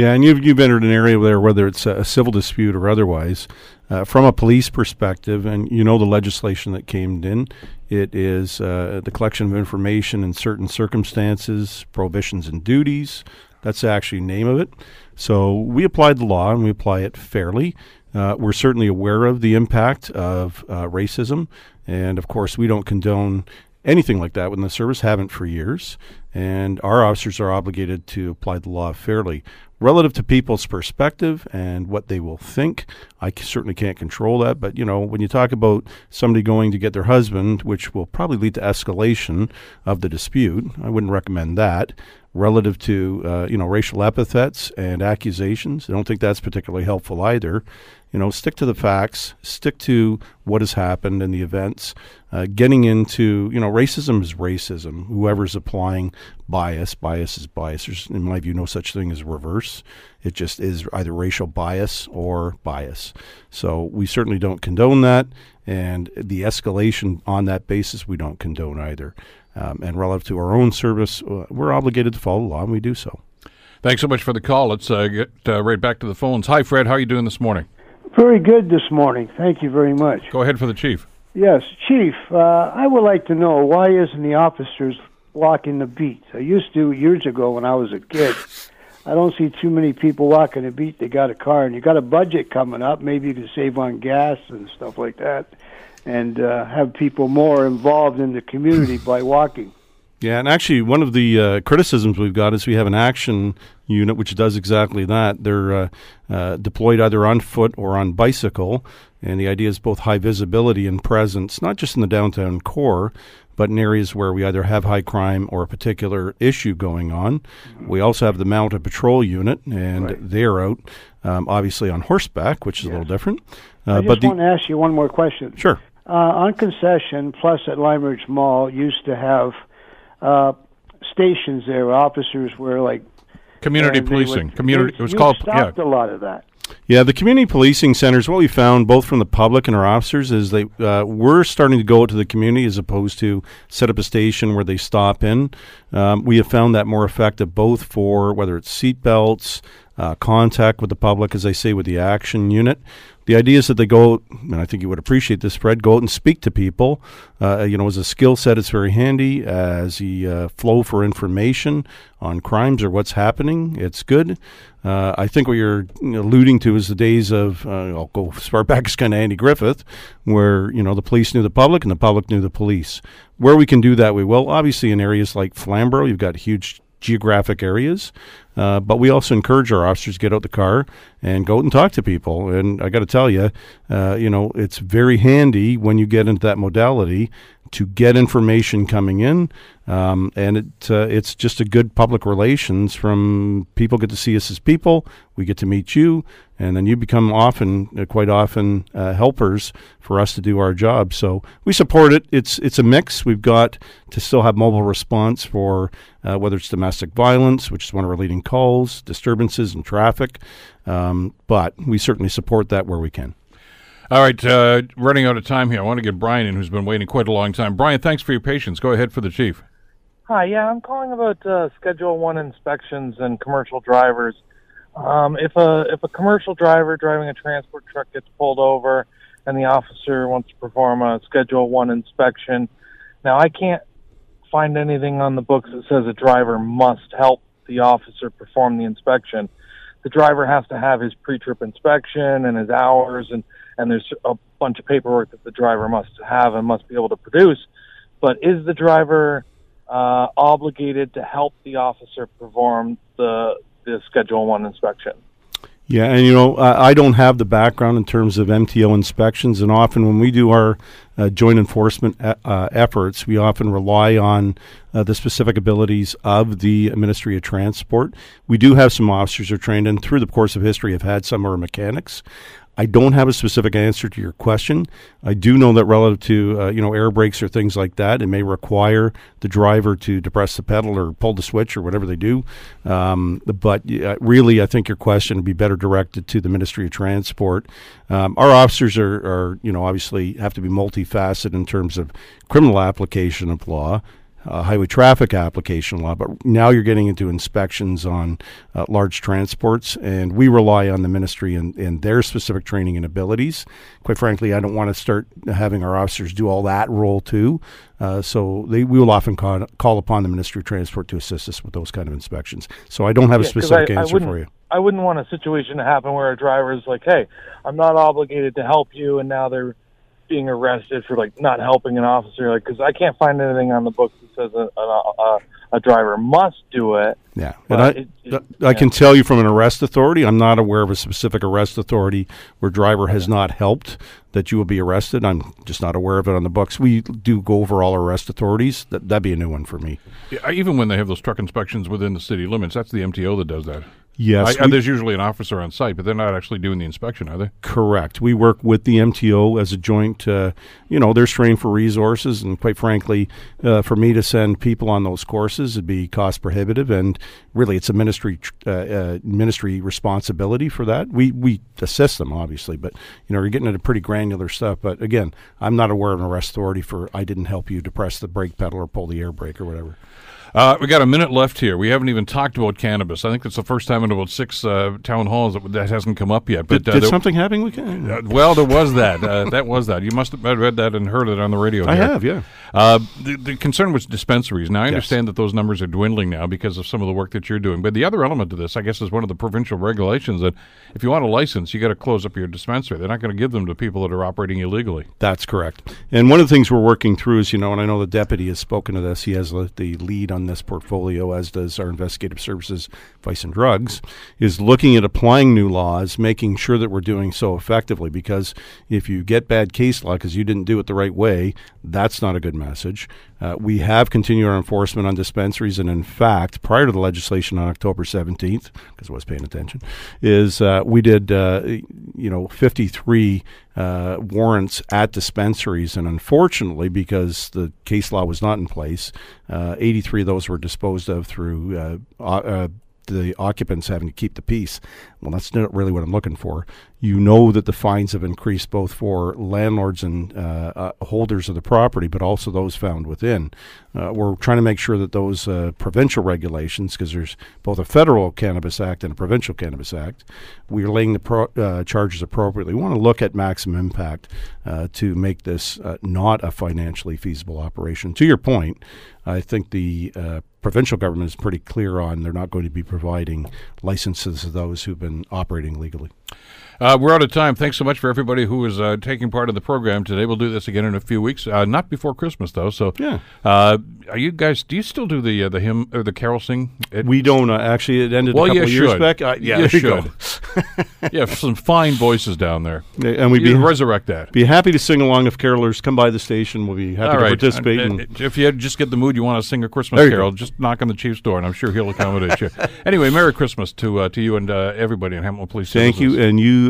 Yeah, and you've you've entered an area there, whether it's a, civil dispute or otherwise, uh, from a police perspective, and you know the legislation that came in. It is uh, the collection of information in certain circumstances, prohibitions and duties. That's the actual name of it. So we applied the law and we apply it fairly. Uh, we're certainly aware of the impact of uh, racism, and of course, we don't condone anything like that when the service, haven't for years. And our officers are obligated to apply the law fairly. Relative to people's perspective and what they will think, I certainly can't control that. But, you know, when you talk about somebody going to get their husband, which will probably lead to escalation of the dispute, I wouldn't recommend that. Relative to, uh, you know, racial epithets and accusations, I don't think that's particularly helpful either you know, stick to the facts, stick to what has happened and the events. Uh, getting into, you know, racism is racism. Whoever's applying bias, bias is bias. There's, in my view, no such thing as reverse. It just is either racial bias or bias. So we certainly don't condone that. And the escalation on that basis, we don't condone either. Um, and relative to our own service, uh, we're obligated to follow the law, and we do so. Thanks so much for the call. Let's uh, get uh, right back to the phones. Hi, Fred. How are you doing this morning? Very good this morning. Thank you very much. Go ahead for the chief. Yes, Chief, uh, I would like to know why isn't the officers walking the beat? I used to years ago when I was a kid. I don't see too many people walking the beat. They got a car, and you got a budget coming up. Maybe you can save on gas and stuff like that, and uh, have people more involved in the community by walking. Yeah, and actually, one of the uh, criticisms we've got is we have an action unit which does exactly that. They're uh, uh, deployed either on foot or on bicycle, and the idea is both high visibility and presence, not just in the downtown core, but in areas where we either have high crime or a particular issue going on. We also have the mounted patrol unit, and they're out, um, obviously on horseback, which is a little different. Uh, I but the, want to ask you one more question. sure. Uh, on concession, plus at Limeridge Mall, used to have uh, stations there. Officers were like Community policing. would- Community. It was you called. stopped Yeah. a lot of that. Yeah, the community policing centers. What we found, both from the public and our officers, is they uh, we're starting to go out to the community as opposed to set up a station where they stop in. Um, we have found that more effective, both for whether it's seat belts, uh, contact with the public, as I say, with the action unit. The idea is that they go, and I think you would appreciate this, Fred, go out and speak to people. Uh, you know, as a skill set, it's very handy. As the uh, flow for information on crimes or what's happening, it's good. Uh, I think what you're alluding to is the days of, uh, I'll go [laughs] as far back as kind of Andy Griffith, where, you know, the police knew the public and the public knew the police. Where we can do that, we will. Obviously, in areas like Flamborough, you've got huge geographic areas. Uh, but we also encourage our officers to get out the car and go out and talk to people. And I got to tell you, uh, you know, it's very handy when you get into that modality to get information coming in, um, and it uh, it's just a good public relations. From people get to see us as people, we get to meet you, and then you become often, uh, quite often, uh, helpers for us to do our job. So we support it. It's it's a mix. We've got to still have mobile response for uh, whether it's domestic violence, which is one of our leading calls, disturbances and traffic, um, but we certainly support that where we can. All right, uh, running out of time here. I want to get Brian in, who's been waiting quite a long time. Brian, thanks for your patience. Go ahead for the chief. Hi, yeah, I'm calling about uh, Schedule One inspections and commercial drivers. Um, if a if a commercial driver driving a transport truck gets pulled over and the officer wants to perform a Schedule One inspection, now I can't find anything on the books that says a driver must help the officer perform the inspection. The driver has to have his pre-trip inspection and his hours and and there's a bunch of paperwork that the driver must have and must be able to produce. But is the driver uh, obligated to help the officer perform the the Schedule One inspection? Yeah, and you know, I, don't have the background in terms of MTO inspections, and often when we do our uh, joint enforcement e- uh, efforts, we often rely on uh, the specific abilities of the Ministry of Transport. We do have some officers who are trained, and through the course of history, have had some of our mechanics. I don't have a specific answer to your question. I do know that relative to uh, you know air brakes or things like that, it may require the driver to depress the pedal or pull the switch or whatever they do. Um, but uh, really, I think your question would be better directed to the Ministry of Transport. Um, our officers are, are you know obviously have to be multifaceted in terms of criminal application of law uh, highway traffic application law, but now you're getting into inspections on uh, large transports, and we rely on the ministry and, and their specific training and abilities. Quite frankly, I don't want to start having our officers do all that role too. Uh, so they, we will often call, call upon the Ministry of Transport to assist us with those kind of inspections. So I don't have Yeah, a specific I- I answer wouldn't- for you. I wouldn't want a situation to happen where a driver is like, "Hey, I'm not obligated to help you," and now they're being arrested for like not helping an officer. Like, because I can't find anything on the books that says a, a, a, a driver must do it. Yeah, But and I, it- it- I can tell you from an arrest authority, I'm not aware of a specific arrest authority where driver has not helped that you will be arrested. I'm just not aware of it on the books. We do go over all arrest authorities. That that'd be a new one for me. Yeah, even when they have those truck inspections within the city limits, that's the MTO that does that. Yes, I- we- there's usually an officer on site, but they're not actually doing the inspection, are they? Correct. We work with the MTO as a joint. Uh, you know, they're strained for resources, and quite frankly, uh, for me to send people on those courses would be cost prohibitive. And really, it's a ministry uh, uh, ministry responsibility for that. We we assist them, obviously, but you know, you're getting into pretty granular stuff. But again, I'm not aware of an arrest authority for I didn't help you to press the brake pedal or pull the air brake or whatever. Uh, we got a minute left here. We haven't even talked about cannabis. I think it's the first time in about six uh, town halls that, that hasn't come up yet. But Did, uh, did there- something happen? We can. Uh, well, there was that. Uh, that was that. You must have read that and heard it on the radio. I here. have, yeah. Uh, the, the concern was dispensaries. Now, I Yes. understand that those numbers are dwindling now because of some of the work that you're doing. But the other element to this, I guess, is one of the provincial regulations that if you want a license, you got to close up your dispensary. They're not going to give them to people that are operating illegally. That's correct. And one of the things we're working through is, you know, and I know the deputy has spoken to this. He has the, the lead on this portfolio, as does our investigative services, Vice and Drugs, is looking at applying new laws, making sure that we're doing so effectively. Because if you get bad case law because you didn't do it the right way, that's not a good message. Uh, we have continued our enforcement on dispensaries, and in fact, prior to the legislation on October 17th, because I was paying attention, is uh, we did, uh, you know, 53 uh, warrants at dispensaries, and unfortunately, because the case law was not in place, uh, 83 of those were disposed of through uh, the occupants having to keep the peace. Well, that's not really what I'm looking for. You know that the fines have increased both for landlords and uh, uh, holders of the property, but also those found within. Uh, we're trying to make sure that those uh, provincial regulations, because there's both a federal cannabis act and a provincial cannabis act, we're laying the pro- uh, charges appropriately. We want to look at maximum impact uh, to make this not a financially feasible operation. To your point, I think the provincial government is pretty clear on they're not going to be providing licenses to those who've been operating legally. Uh, we're out of time. Thanks so much for everybody who is uh, taking part in the program today. We'll do this again in a few weeks, uh, not before Christmas though. So, yeah. Uh, are you guys? Do you still do the uh, the hymn or the carol sing? It, we don't uh, actually. It ended well, a couple of years should. back. Yeah, you [laughs] you should. [laughs] have some fine voices down there, Yeah, and we'd You be resurrect that. Be happy to sing along if carolers come by the station. We'll be happy All to right. participate. And, and- if you just get the mood, you want to sing a Christmas carol, go. just knock on the chief's door, and I'm sure he'll accommodate you. [laughs] Anyway, Merry Christmas to uh, to you and uh, everybody in Hamilton Police. Thank you, and you